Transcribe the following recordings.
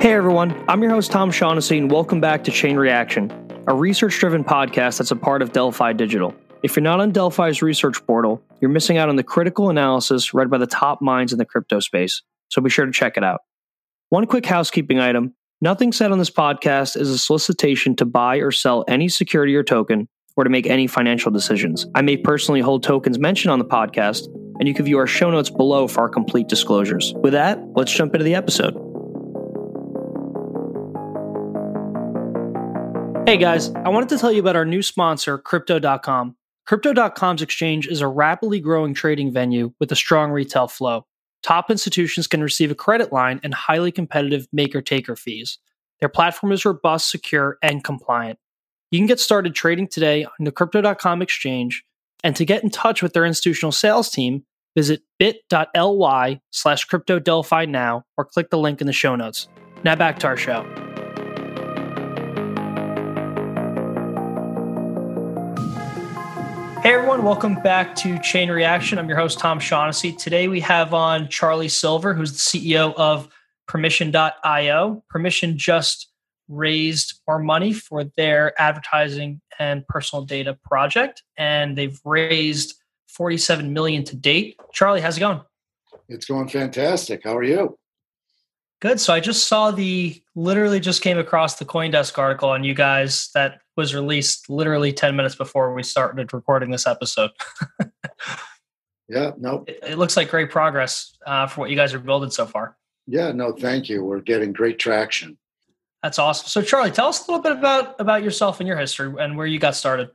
Hey everyone, I'm your host Tom Shaughnessy, and welcome back to Chain Reaction, a research driven podcast that's a part of Delphi Digital. If you're not on Delphi's research portal, you're missing out on the critical analysis read by the top minds in the crypto space, so be sure to check it out. One quick housekeeping item nothing said on this podcast is a solicitation to buy or sell any security or token or to make any financial decisions. I may personally hold tokens mentioned on the podcast, and you can view our show notes below for our complete disclosures. With that, let's jump into the episode. Hey guys, I wanted to tell you about our new sponsor, Crypto.com. Crypto.com's exchange is a rapidly growing trading venue with a strong retail flow. Top institutions can receive a credit line and highly competitive maker taker fees. Their platform is robust, secure, and compliant. You can get started trading today on the Crypto.com exchange. And to get in touch with their institutional sales team, visit bit.ly slash crypto Delphi now or click the link in the show notes. Now back to our show. Hey everyone, welcome back to Chain Reaction. I'm your host, Tom Shaughnessy. Today we have on Charlie Silver, who's the CEO of Permission.io. Permission just raised more money for their advertising and personal data project, and they've raised 47 million to date. Charlie, how's it going? It's going fantastic. How are you? Good. So I just saw the literally just came across the CoinDesk article on you guys that was released literally 10 minutes before we started recording this episode. yeah, no. It, it, looks like great progress uh, for what you guys are building so far. Yeah, no, thank you. We're getting great traction. That's awesome. So Charlie, tell us a little bit about about yourself and your history and where you got started.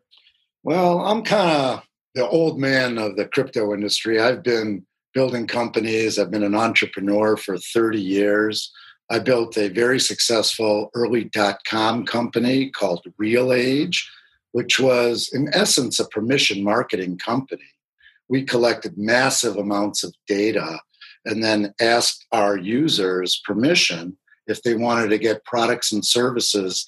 Well, I'm kind of the old man of the crypto industry. I've been building companies. I've been an entrepreneur for 30 years. I built a very successful early dot com company called RealAge, which was, in essence, a permission marketing company. We collected massive amounts of data and then asked our users permission if they wanted to get products and services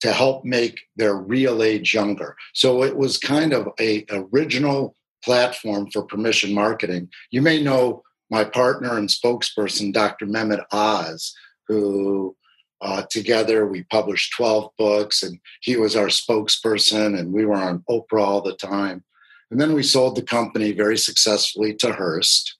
to help make their real age younger. So it was kind of a original platform for permission marketing. You may know my partner and spokesperson, Dr. Mehmet Oz, who uh, together we published 12 books, and he was our spokesperson, and we were on Oprah all the time. And then we sold the company very successfully to Hearst.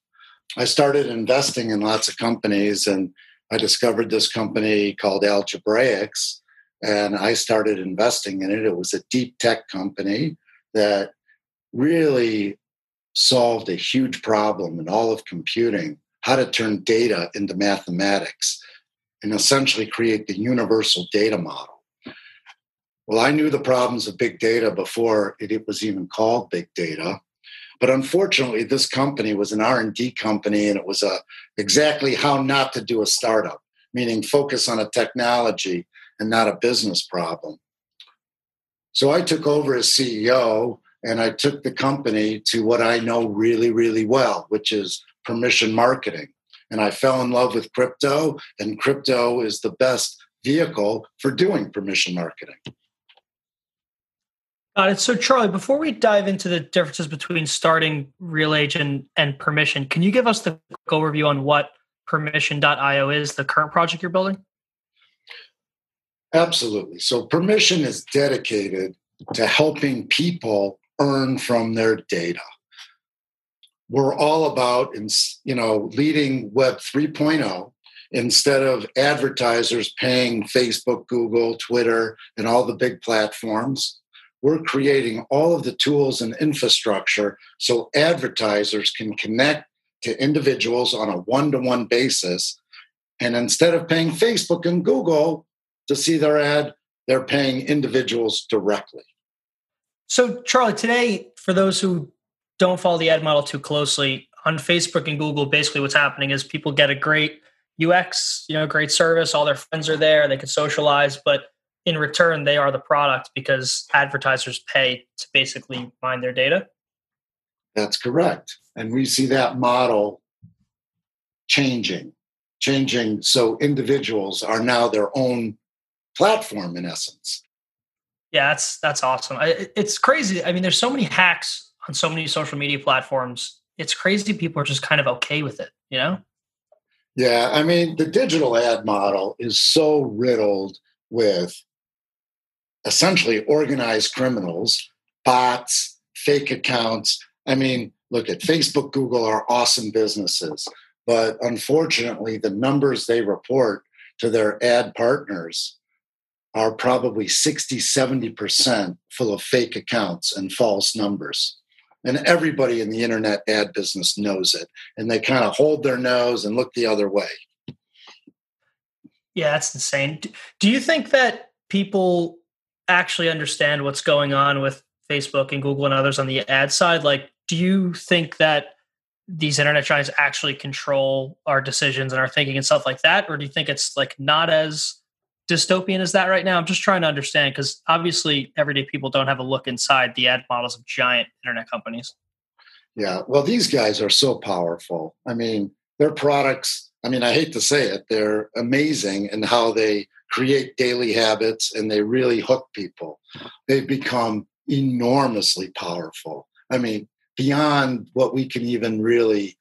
I started investing in lots of companies, and I discovered this company called Algebraix, and I started investing in it. It was a deep tech company that really solved a huge problem in all of computing how to turn data into mathematics and essentially create the universal data model. Well, I knew the problems of big data before it, was even called big data. But unfortunately, this company was an R&D company and it was a, exactly how not to do a startup, meaning focus on a technology and not a business problem. So I took over as CEO and I took the company to what I know really, really well, which is permission marketing. And I fell in love with crypto, and crypto is the best vehicle for doing permission marketing. Got it. So, Charlie, before we dive into the differences between starting RealAge and, and Permission, can you give us the overview on what Permission.io is, the current project you're building? Absolutely. So, Permission is dedicated to helping people earn from their data. We're all about, you know, leading Web 3.0 instead of advertisers paying Facebook, Google, Twitter, and all the big platforms. We're creating all of the tools and infrastructure so advertisers can connect to individuals on a one to one basis. And instead of paying Facebook and Google to see their ad, they're paying individuals directly. So, Charlie, today, for those who don't follow the ad model too closely, on Facebook and Google, basically what's happening is people get a great UX, you know, great service, all their friends are there, they can socialize, but in return, they are the product because advertisers pay to basically mine their data. That's correct. And we see that model changing, changing so individuals are now their own platform in essence. Yeah, that's that's awesome. I, it's crazy. I mean, there's so many hacks on so many social media platforms. It's crazy. People are just kind of okay with it, you know? Yeah, I mean, the digital ad model is so riddled with essentially organized criminals, bots, fake accounts. I mean, look at Facebook, Google are awesome businesses, but unfortunately, the numbers they report to their ad partners are probably 60, 70% full of fake accounts and false numbers. And everybody in the internet ad business knows it. And they kind of hold their nose and look the other way. Yeah, that's insane. Do you think that people actually understand what's going on with Facebook and Google and others on the ad side? Like, do you think that these internet giants actually control our decisions and our thinking and stuff like that? Or do you think it's like not as dystopian is that right now? I'm just trying to understand because obviously everyday people don't have a look inside the ad models of giant internet companies. Yeah, well, these guys are so powerful. I mean, their products, I mean, I hate to say it, they're amazing in how they create daily habits and they really hook people. They've become enormously powerful. I mean, beyond what we can even really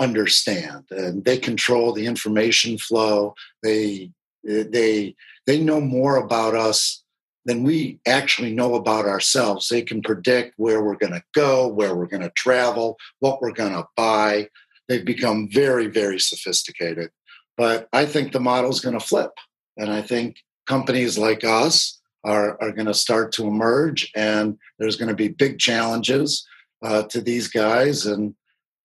understand. And they control the information flow. They they they know more about us than we actually know about ourselves. They can predict where we're going to go, where we're going to travel, what we're going to buy. They've become very, very sophisticated. But I think the model is going to flip. And I think companies like us are, are going to start to emerge, and there's going to be big challenges uh, to these guys. And,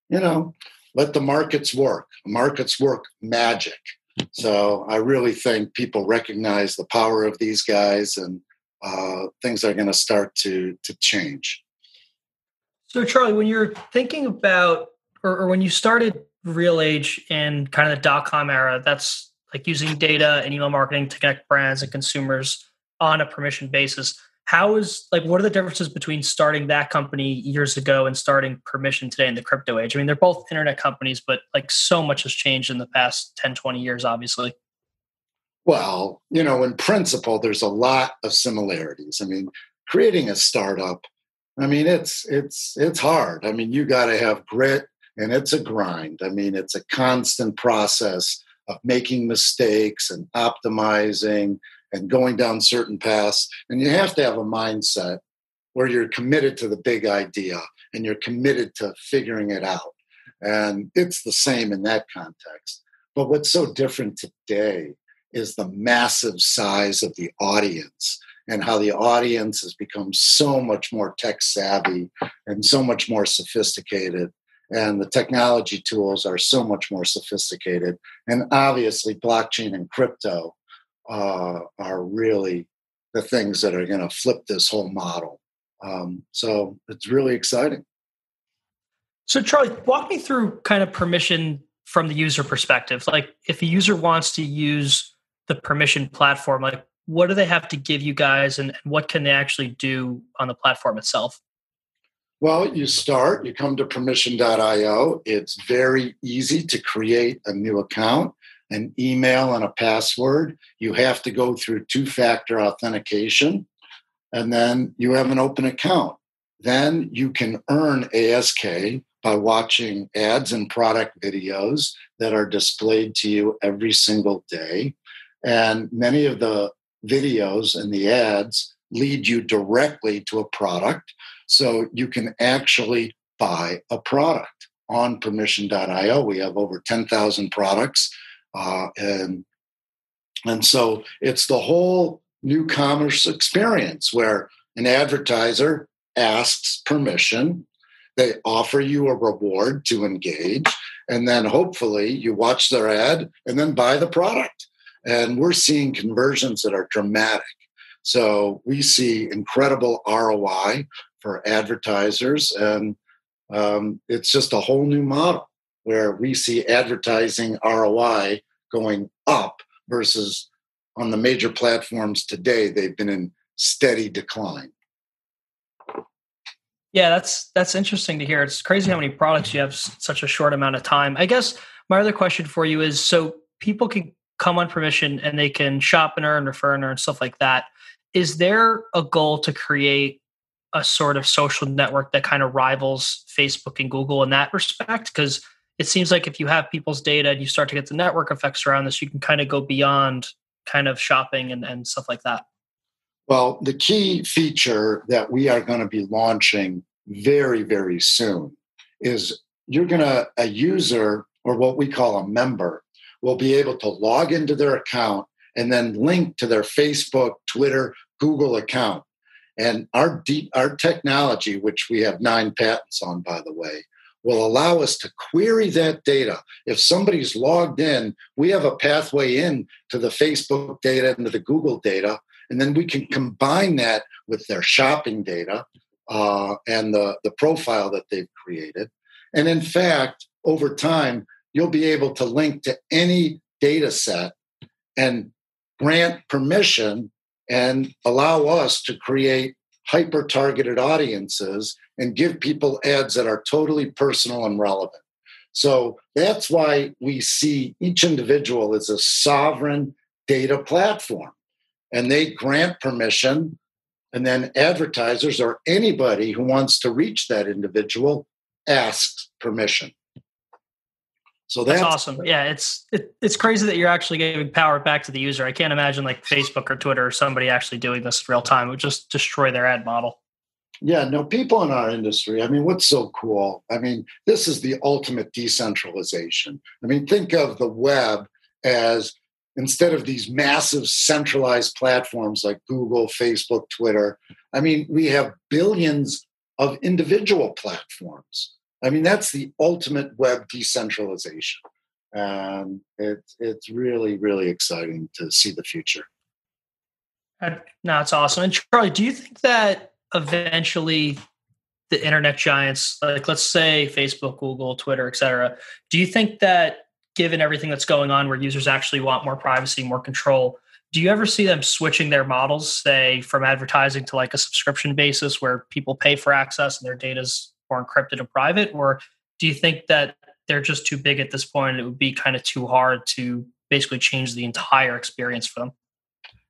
you know, let the markets work. Markets work magic. So I really think people recognize the power of these guys, and uh, things are going to start to to change. So Charlie, when you're thinking about, or, or when you started RealAge in kind of the dot com era, that's like using data and email marketing to connect brands and consumers on a permission basis how is like what are the differences between starting that company years ago and starting permission today in the crypto age? I mean they're both internet companies but like so much has changed in the past 10 20 years obviously. Well you know in principle there's a lot of similarities. I mean creating a startup i mean it's it's it's hard. I mean you got to have grit and it's a grind. I mean it's a constant process of making mistakes and optimizing and going down certain paths. And you have to have a mindset where you're committed to the big idea and you're committed to figuring it out. And it's the same in that context. But what's so different today is the massive size of the audience and how the audience has become so much more tech savvy and so much more sophisticated. And the technology tools are so much more sophisticated. And obviously, blockchain and crypto uh, are really the things that are going to flip this whole model. Um, so it's really exciting. So, Charlie, walk me through kind of permission from the user perspective. Like, if a user wants to use the permission platform, like, what do they have to give you guys, and, and what can they actually do on the platform itself? Well, you start, you come to permission.io. It's very easy to create a new account an email and a password. You have to go through two factor authentication, and then you have an open account. Then you can earn ASK by watching ads and product videos that are displayed to you every single day. And many of the videos and the ads lead you directly to a product. So you can actually buy a product on permission.io. We have over 10,000 products uh, and and so it's the whole new commerce experience where an advertiser asks permission, they offer you a reward to engage, and then hopefully you watch their ad and then buy the product. And we're seeing conversions that are dramatic. So we see incredible ROI for advertisers, and um, it's just a whole new model where we see advertising ROI going up versus on the major platforms today they've been in steady decline yeah that's that's interesting to hear it's crazy how many products you have such a short amount of time i guess my other question for you is so people can come on permission and they can shop and earn, and refer and earn stuff like that. Is there a goal to create a sort of social network that kind of rivals Facebook and Google in that respect? Because it seems like if you have people's data and you start to get the network effects around this, you can kind of go beyond kind of shopping and, and stuff like that. Well, the key feature that we are going to be launching very, very soon is you're going to, a user or what we call a member, will be able to log into their account and then link to their Facebook, Twitter, Google account. And our deep, our technology, which we have nine patents on, by the way, will allow us to query that data. If somebody's logged in, we have a pathway in to the Facebook data and to the Google data, and then we can combine that with their shopping data uh, and the, the profile that they've created. And in fact, over time, you'll be able to link to any data set and grant permission and allow us to create hyper targeted audiences and give people ads that are totally personal and relevant. So that's why we see each individual as a sovereign data platform. And they grant permission, and then advertisers or anybody who wants to reach that individual asks permission. So that's, that's awesome. Yeah, it's it, it's crazy that you're actually giving power back to the user. I can't imagine like Facebook or Twitter or somebody actually doing this in real time. It would just destroy their ad model. Yeah, no, people in our industry, I mean, what's so cool? I mean, this is the ultimate decentralization. I mean, think of the web as instead of these massive centralized platforms like Google, Facebook, Twitter, I mean, we have billions of individual platforms I mean, that's the ultimate web decentralization. Um, and it's it's really, really exciting to see the future. No, it's awesome. And Charlie, do you think that eventually the internet giants, like let's say Facebook, Google, Twitter, et cetera, do you think that given everything that's going on where users actually want more privacy, more control, do you ever see them switching their models, say from advertising to like a subscription basis where people pay for access and their data's or encrypted and private? Or do you think that they're just too big at this point? it would be kind of too hard to basically change the entire experience for them.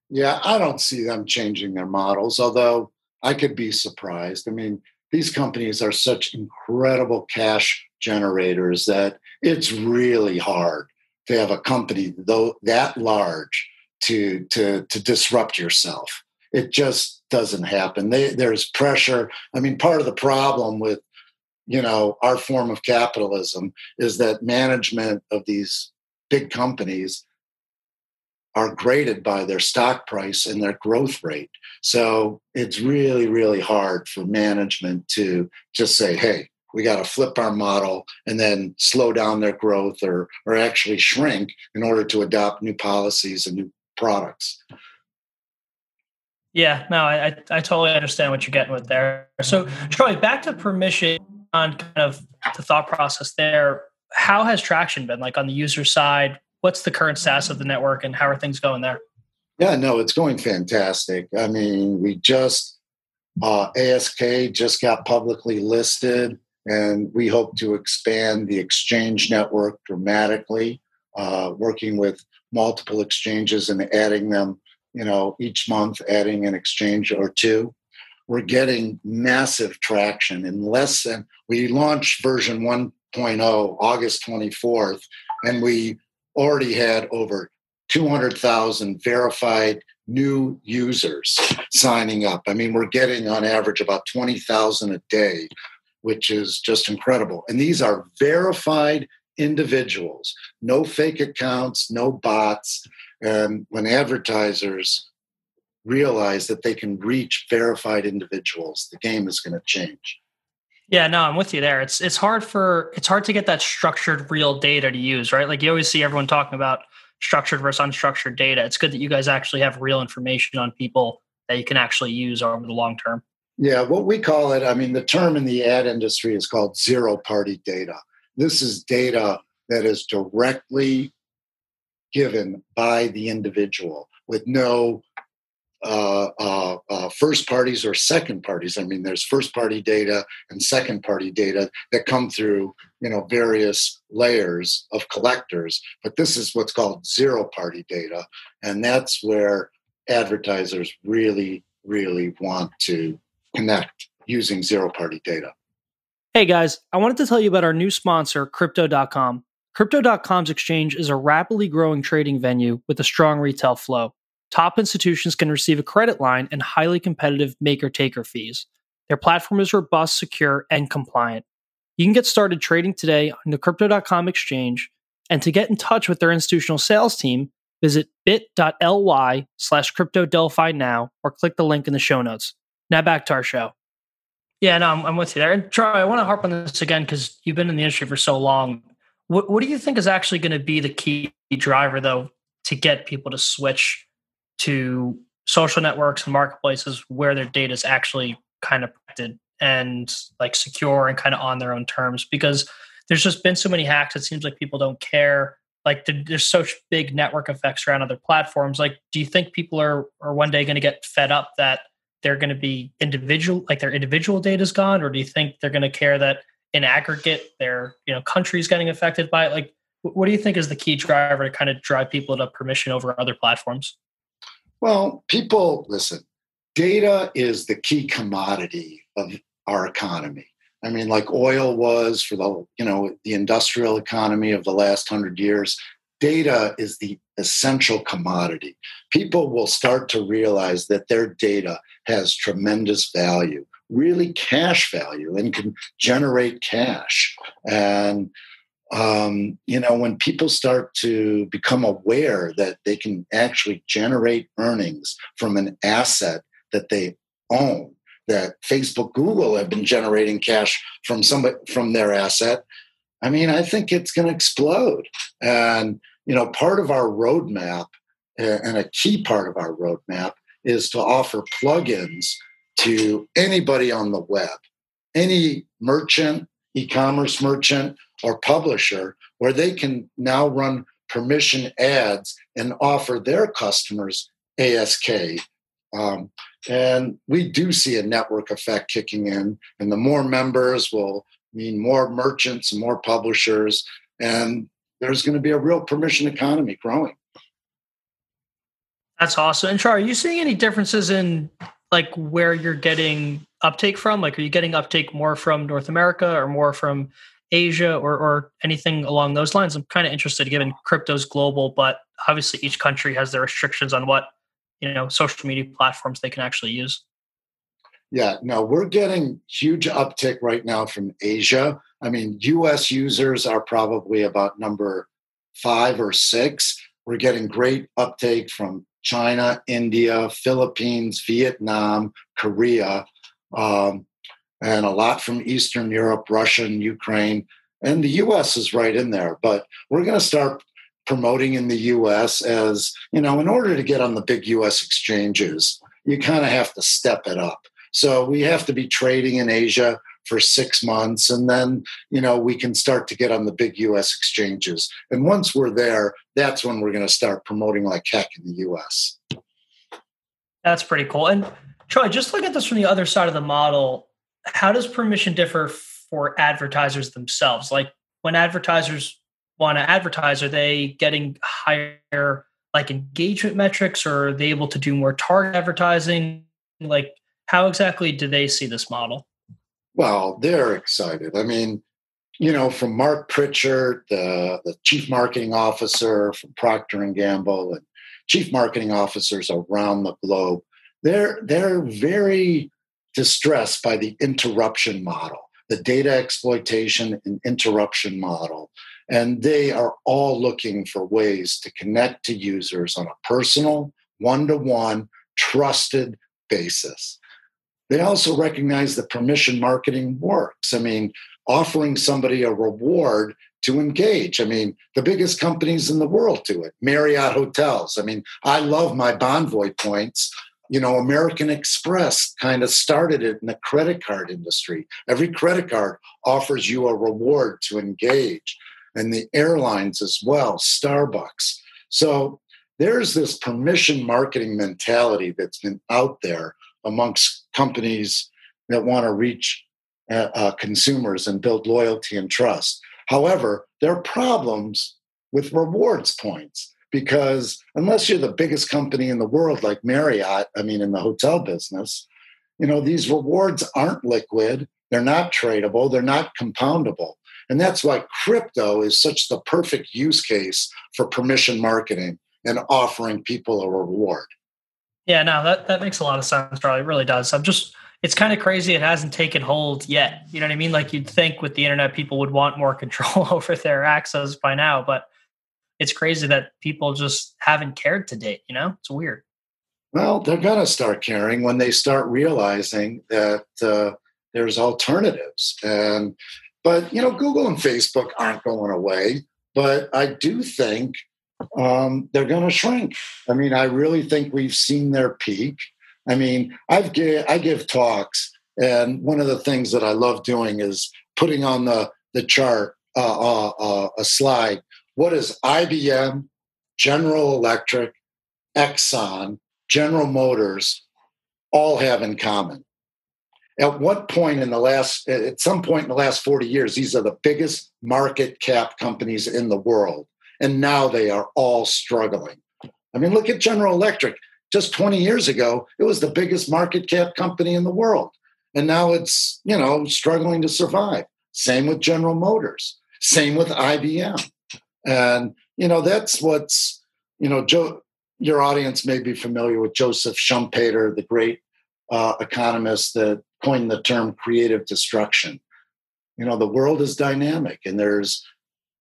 Yeah, I don't see them changing their models, although I could be surprised. I mean, these companies are such incredible cash generators that it's really hard to have a company though that large to to to disrupt yourself. It just doesn't happen. They, there's pressure. I mean, part of the problem with you know our form of capitalism is that management of these big companies are graded by their stock price and their growth rate. So it's really really hard for management to just say hey we got to flip our model and then slow down their growth or or actually shrink in order to adopt new policies and new products. Yeah no i i totally understand what you're getting with there. So charlie back to permission. on kind of the thought process there, how has traction been like on the user side? What's the current status of the network and how are things going there? Yeah, no, it's going fantastic. I mean, we just, uh, ASK just got publicly listed and we hope to expand the exchange network dramatically, uh, working with multiple exchanges and adding them, you know, each month, adding an exchange or two we're getting massive traction in less than we launched version 1.0 August 24th, and we already had over 200,000 verified new users signing up. I mean, we're getting on average about 20,000 a day, which is just incredible. And these are verified individuals, no fake accounts, no bots. And when advertisers realize that they can reach verified individuals, the game is going to change. Yeah, no, I'm with you there. It's it's hard for it's hard to get that structured real data to use, right? Like you always see everyone talking about structured versus unstructured data. It's good that you guys actually have real information on people that you can actually use over the long term. Yeah, what we call it, I mean, the term in the ad industry is called zero party data. This is data that is directly given by the individual with no uh, uh, uh, first parties or second parties. I mean, there's first party data and second party data that come through, you know, various layers of collectors. But this is what's called zero party data, and that's where advertisers really, really want to connect using zero party data. Hey guys, I wanted to tell you about our new sponsor, Crypto.com. Crypto.com's exchange is a rapidly growing trading venue with a strong retail flow. Top institutions can receive a credit line and highly competitive maker taker fees. Their platform is robust, secure, and compliant. You can get started trading today on the Crypto.com exchange. And to get in touch with their institutional sales team, visit bit.ly slash crypto Delphi now or click the link in the show notes. Now back to our show. Yeah, no, I'm, I'm with you there. And Troy, I want to harp on this again because you've been in the industry for so long. What, what do you think is actually going to be the key driver, though, to get people to switch to social networks and marketplaces where their data is actually kind of protected and like secure and kind of on their own terms? Because there's just been so many hacks. It seems like people don't care. Like there's such big network effects around other platforms. Like, do you think people are are one day going to get fed up that they're going to be individual, like their individual data is gone, or do you think they're going to care that in aggregate their you know countries getting affected by it? Like, what do you think is the key driver to kind of drive people to permission over other platforms? Well, people listen. Data is the key commodity of our economy. I mean, like oil was for the you know the industrial economy of the last hundred years data is the essential commodity. People will start to realize that their data has tremendous value, really cash value, and can generate cash. And um, you know, when people start to become aware that they can actually generate earnings from an asset that they own, that Facebook, Google have been generating cash from somebody from their asset, I mean, I think it's going to explode. And, you know, part of our roadmap and a key part of our roadmap is to offer plugins to anybody on the web, any merchant, e commerce merchant, or publisher, where they can now run permission ads and offer their customers ASK. Um, and we do see a network effect kicking in, and the more members will mean more merchants more publishers, and there's going to be a real permission economy growing. That's awesome. And Char, are you seeing any differences in like where you're getting uptake from? Like, are you getting uptake more from North America or more from Asia or, or anything along those lines? I'm kind of interested given crypto's global, but obviously each country has their restrictions on what, you know, social media platforms they can actually use. Yeah, no, we're getting huge uptick right now from Asia. I mean, US users are probably about number five or six. We're getting great uptake from China, India, Philippines, Vietnam, Korea, um, and a lot from Eastern Europe, Russia, and Ukraine. And the US is right in there. But we're going to start promoting in the US as, you know, in order to get on the big US exchanges, you kind of have to step it up. So we have to be trading in Asia for six months, and then you know we can start to get on the big U.S. exchanges. And once we're there, that's when we're going to start promoting like heck in the U.S. That's pretty cool. And Troy, just look at this from the other side of the model. How does permission differ for advertisers themselves? Like when advertisers want to advertise, are they getting higher like engagement metrics, or are they able to do more target advertising? Like how exactly do they see this model? Well, they're excited. I mean, you know, from Marc Pritchard, the, the chief marketing officer from Procter and Gamble, and chief marketing officers around the globe, they're they're very distressed by the interruption model, the data exploitation and interruption model. And they are all looking for ways to connect to users on a personal, one to one, trusted basis. They also recognize that permission marketing works. I mean, offering somebody a reward to engage. I mean, the biggest companies in the world do it. Marriott Hotels. I mean, I love my Bonvoy points. You know, American Express kind of started it in the credit card industry. Every credit card offers you a reward to engage, and the airlines as well, Starbucks. So there's this permission marketing mentality that's been out there amongst companies that want to reach uh, uh, consumers and build loyalty and trust. However, there are problems with rewards points because unless you're the biggest company in the world like Marriott, I mean, in the hotel business, you know, these rewards aren't liquid, they're not tradable, they're not compoundable. And that's why crypto is such the perfect use case for permission marketing and offering people a reward. Yeah, no, that, that makes a lot of sense, Charlie. It really does. I'm just, it's kind of crazy it hasn't taken hold yet. You know what I mean? Like you'd think with the internet, people would want more control over their access by now, but it's crazy that people just haven't cared to date. You know, it's weird. Well, they're going to start caring when they start realizing that uh, there's alternatives. And, but, you know, Google and Facebook aren't going away. But I do think um, they're going to shrink. I mean, I really think we've seen their peak. I mean, I've I give talks, and one of the things that I love doing is putting on the the chart uh, uh, uh, a slide. What does IBM, General Electric, Exxon, General Motors all have in common? At what point in the last, at some point in the last 40 years, these are the biggest market cap companies in the world and now they are all struggling. I mean, look at General Electric. Just 20 years ago, it was the biggest market cap company in the world. And now it's, you know, struggling to survive. Same with General Motors, same with IBM. And, you know, that's what's, you know, Joe, your audience may be familiar with Joseph Schumpeter, the great uh, economist that coined the term creative destruction. You know, the world is dynamic and there's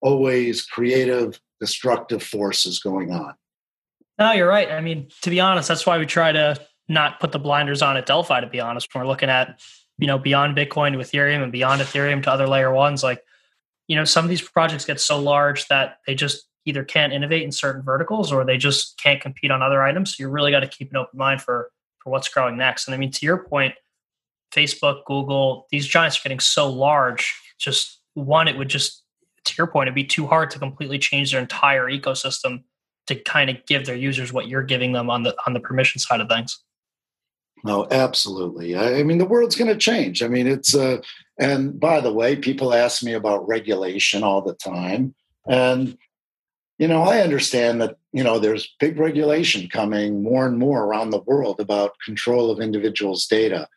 always creative destructive forces going on. No, you're right. I mean, to be honest, that's why we try to not put the blinders on at Delphi, to be honest, when we're looking at, you know, beyond Bitcoin to Ethereum and beyond Ethereum to other layer ones. Like, you know, some of these projects get so large that they just either can't innovate in certain verticals or they just can't compete on other items. So you really got to keep an open mind for for what's growing next. And I mean, to your point, Facebook, Google, these giants are getting so large. Just one, it would just to your point, it'd be too hard to completely change their entire ecosystem to kind of give their users what you're giving them on the on the permission side of things. No, absolutely. I, I mean, the world's going to change. I mean, it's uh, and by the way, people ask me about regulation all the time, and you know, I understand that you know there's big regulation coming more and more around the world about control of individuals' data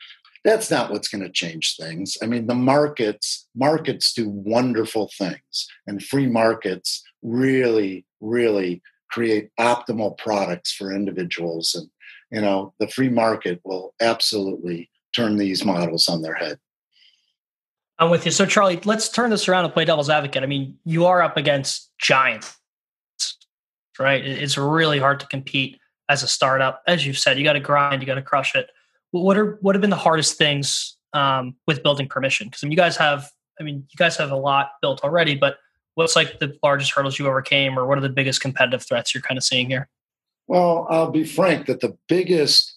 that's not what's going to change things i mean the markets markets do wonderful things and free markets really really create optimal products for individuals and you know the free market will absolutely turn these models on their head. I'm with you. So charlie let's turn this around and play devil's advocate. I mean you are up against giants right? It's really hard to compete as a startup. As you've said you got to grind you got to crush it. What are what have been the hardest things um, with building permission? Because I mean, you guys have, I mean, you guys have a lot built already, but what's like the largest hurdles you overcame, or what are the biggest competitive threats you're kind of seeing here? Well, I'll be frank that the biggest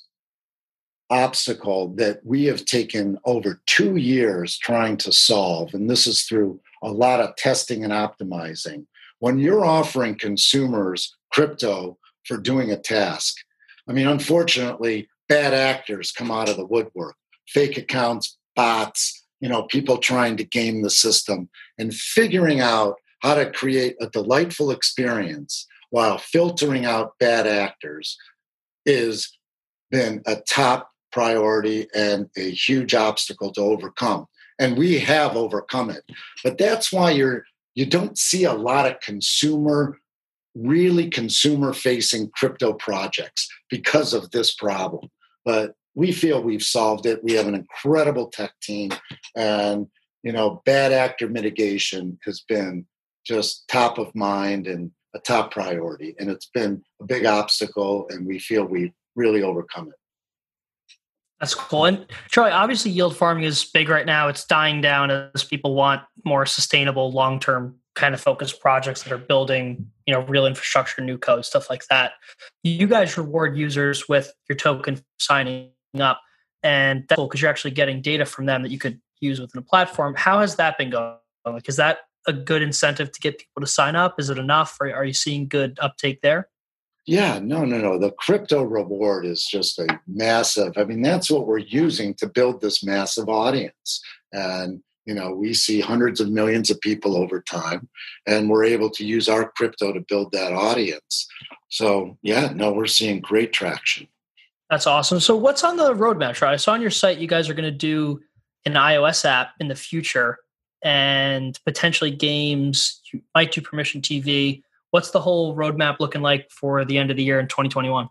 obstacle that we have taken over two years trying to solve, and this is through a lot of testing and optimizing. When you're offering consumers crypto for doing a task, I mean, unfortunately, bad actors come out of the woodwork fake accounts bots you know people trying to game the system and figuring out how to create a delightful experience while filtering out bad actors is been a top priority and a huge obstacle to overcome. And we have overcome it. But that's why you're you don't see a lot of consumer really consumer facing crypto projects because of this problem. But we feel we've solved it. We have an incredible tech team, and you know, bad actor mitigation has been just top of mind and a top priority, and it's been a big obstacle, and we feel we've really overcome it. That's cool. And Charlie, obviously, yield farming is big right now. It's dying down as people want more sustainable, long term kind of focused projects that are building, you know, real infrastructure, new code, stuff like that. You guys reward users with your token signing up, and that's cool because you're actually getting data from them that you could use within a platform. How has that been going? Like, is that a good incentive to get people to sign up? Is it enough? Or are you seeing good uptake there? Yeah, no, no, no. The crypto reward is just a massive. I mean, that's what we're using to build this massive audience. And, you know, we see hundreds of millions of people over time, and we're able to use our crypto to build that audience. So, yeah, no, we're seeing great traction. That's awesome. So, what's on the roadmap? I saw on your site you guys are going to do an iOS app in the future and potentially games. You might do Permission TV what's the whole roadmap looking like for the end of the year in 2021?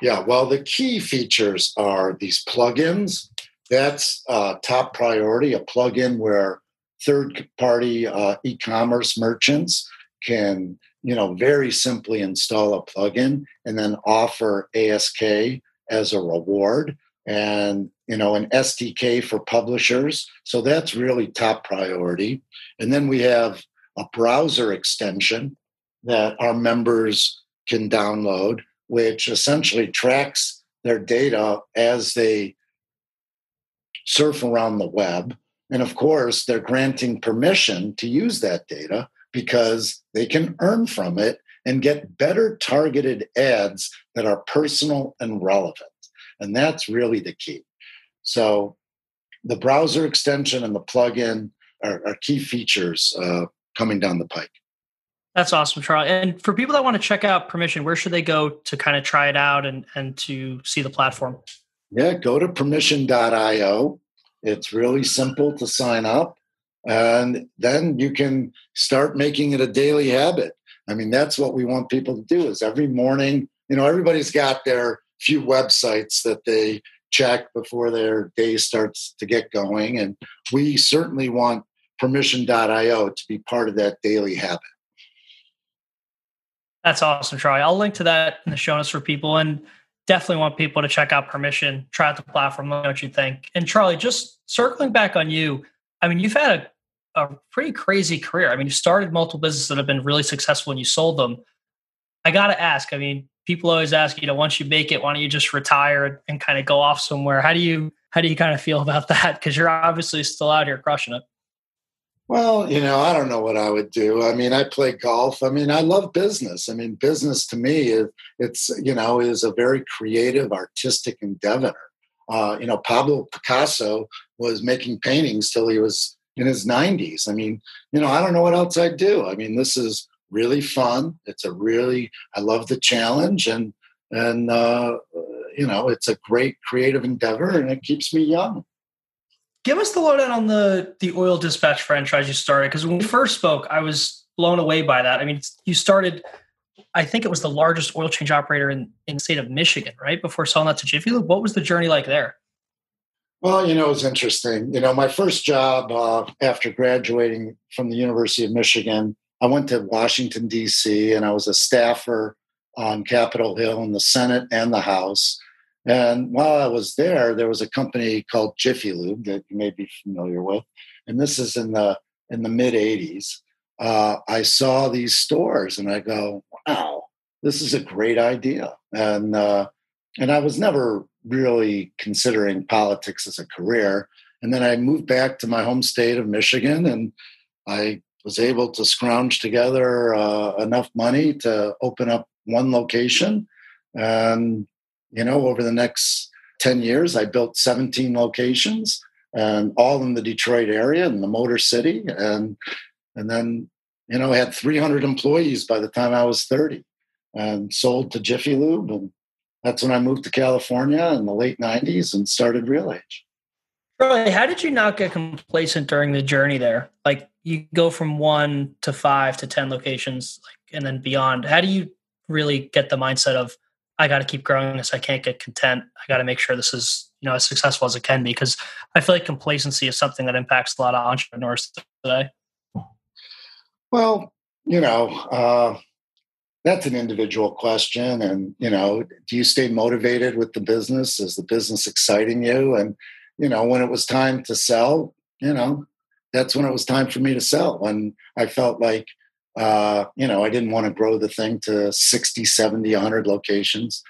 Yeah, well, the key features are these plugins. That's uh, top priority. A plugin where third-party uh, e-commerce merchants can, you know, very simply install a plugin and then offer ASK as a reward, and you know, an SDK for publishers. So that's really top priority. And then we have a browser extension that our members can download, which essentially tracks their data as they surf around the web. And of course, they're granting permission to use that data because they can earn from it and get better targeted ads that are personal and relevant. And that's really the key. So, the browser extension and the plugin are, are key features uh, coming down the pike. That's awesome, Charlie. And for people that want to check out Permission, where should they go to kind of try it out and, and to see the platform? Yeah, go to permission.io. It's really simple to sign up. And then you can start making it a daily habit. I mean, that's what we want people to do is every morning, you know, everybody's got their few websites that they check before their day starts to get going. And we certainly want permission.io to be part of that daily habit. That's awesome, Troy. I'll link to that in the show notes for people and definitely want people to check out Permission, try out the platform, let me know what you think. And Charlie, just circling back on you, I mean, you've had a, a pretty crazy career. I mean, you started multiple businesses that have been really successful and you sold them. I got to ask, I mean, people always ask, you know, once you make it, why don't you just retire and kind of go off somewhere? How do you, how do you kind of feel about that? Because you're obviously still out here crushing it. Well, you know, I don't know what I would do. I mean, I play golf. I mean, I love business. I mean, business to me is it's you know is a very creative, artistic endeavor. Uh, you know, Pablo Picasso was making paintings till he was in his 90s. I mean, you know, I don't know what else I'd do. I mean, this is really fun. It's a really I love the challenge and and uh, you know, it's a great creative endeavor and it keeps me young. Give us the lowdown on the the oil dispatch franchise you started because when we first spoke, I was blown away by that. I mean, you started, I think it was the largest oil change operator in in the state of Michigan, right? Before selling that to Jiffy Lube, what was the journey like there? Well, you know, it was interesting. You know, my first job uh, after graduating from the University of Michigan, I went to Washington D.C. and I was a staffer on Capitol Hill in the Senate and the House. And while I was there, there was a company called Jiffy Lube that you may be familiar with, and this is in the in the mid '80s. Uh, I saw these stores, and I go, "Wow, this is a great idea." And uh, and I was never really considering politics as a career. And then I moved back to my home state of Michigan, and I was able to scrounge together uh, enough money to open up one location and you know, over the next 10 years, I built 17 locations and all in the Detroit area in the Motor City. And, and then, you know, I had 300 employees by the time I was 30 and sold to Jiffy Lube. And that's when I moved to California in the late 90s and started RealAge. Charlie, how did you not get complacent during the journey there? Like you go from one to five to 10 locations like, and then beyond. How do you really get the mindset of, I got to keep growing this. I can't get content. I got to make sure this is you know as successful as it can be because I feel like complacency is something that impacts a lot of entrepreneurs today. Well, you know, uh, that's an individual question, and you know, do you stay motivated with the business? Is the business exciting you? And you know, when it was time to sell, you know, that's when it was time for me to sell. When I felt like uh, you know, I didn't want to grow the thing to 60, 70, 100 locations.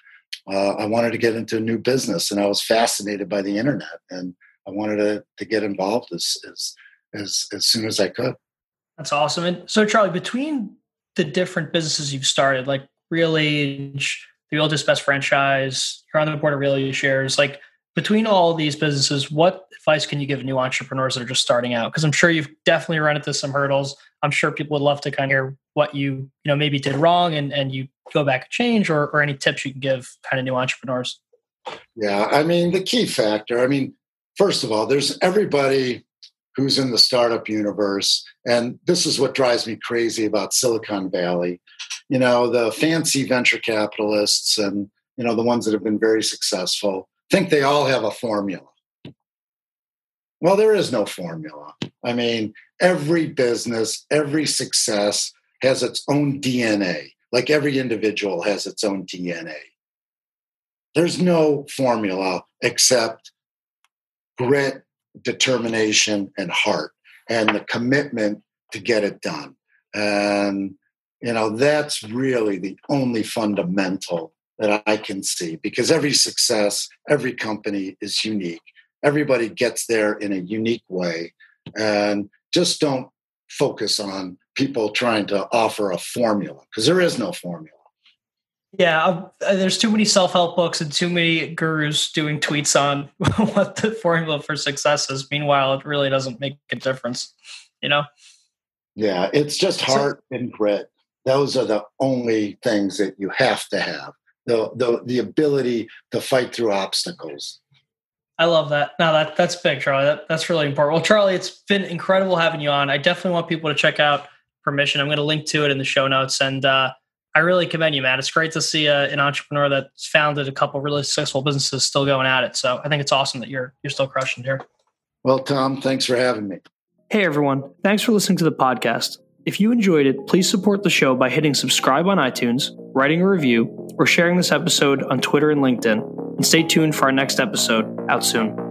Uh, I wanted to get into a new business and I was fascinated by the internet and I wanted to, to get involved as, as, as, as soon as I could. That's awesome. And so, Charlie, between the different businesses you've started, like RealAge, the oldest best franchise. You're on the board of Real Age Shares. Like between all these businesses, what advice can you give new entrepreneurs that are just starting out? Because I'm sure you've definitely run into some hurdles. I'm sure people would love to kind of hear what you you know maybe did wrong and and you go back and change, or or any tips you can give kind of new entrepreneurs. Yeah, I mean the key factor. I mean, first of all, there's everybody who's in the startup universe, and this is what drives me crazy about Silicon Valley. You know, the fancy venture capitalists and you know the ones that have been very successful think they all have a formula. Well, there is no formula. I mean, every business, every success has its own DNA, like every individual has its own DNA. There's no formula except grit, determination, and heart, and the commitment to get it done. And, you know, that's really the only fundamental that I can see because every success, every company is unique. Everybody gets there in a unique way. And just don't focus on people trying to offer a formula because there is no formula. Yeah, uh, there's too many self help books and too many gurus doing tweets on what the formula for success is. Meanwhile, it really doesn't make a difference, you know? Yeah, it's just heart so, and grit. Those are the only things that you have to have the, the, the ability to fight through obstacles. I love that. No, that that's big, Charlie. That, that's really important. Well, Charlie, it's been incredible having you on. I definitely want people to check out Permission. I'm going to link to it in the show notes, and uh, I really commend you, man. It's great to see uh, an entrepreneur that's founded a couple really successful businesses still going at it. So I think it's awesome that you're you're still crushing here. Well, Tom, thanks for having me. Hey, everyone. Thanks for listening to the podcast. If you enjoyed it, please support the show by hitting subscribe on iTunes, writing a review, or sharing this episode on Twitter and LinkedIn. And stay tuned for our next episode out soon.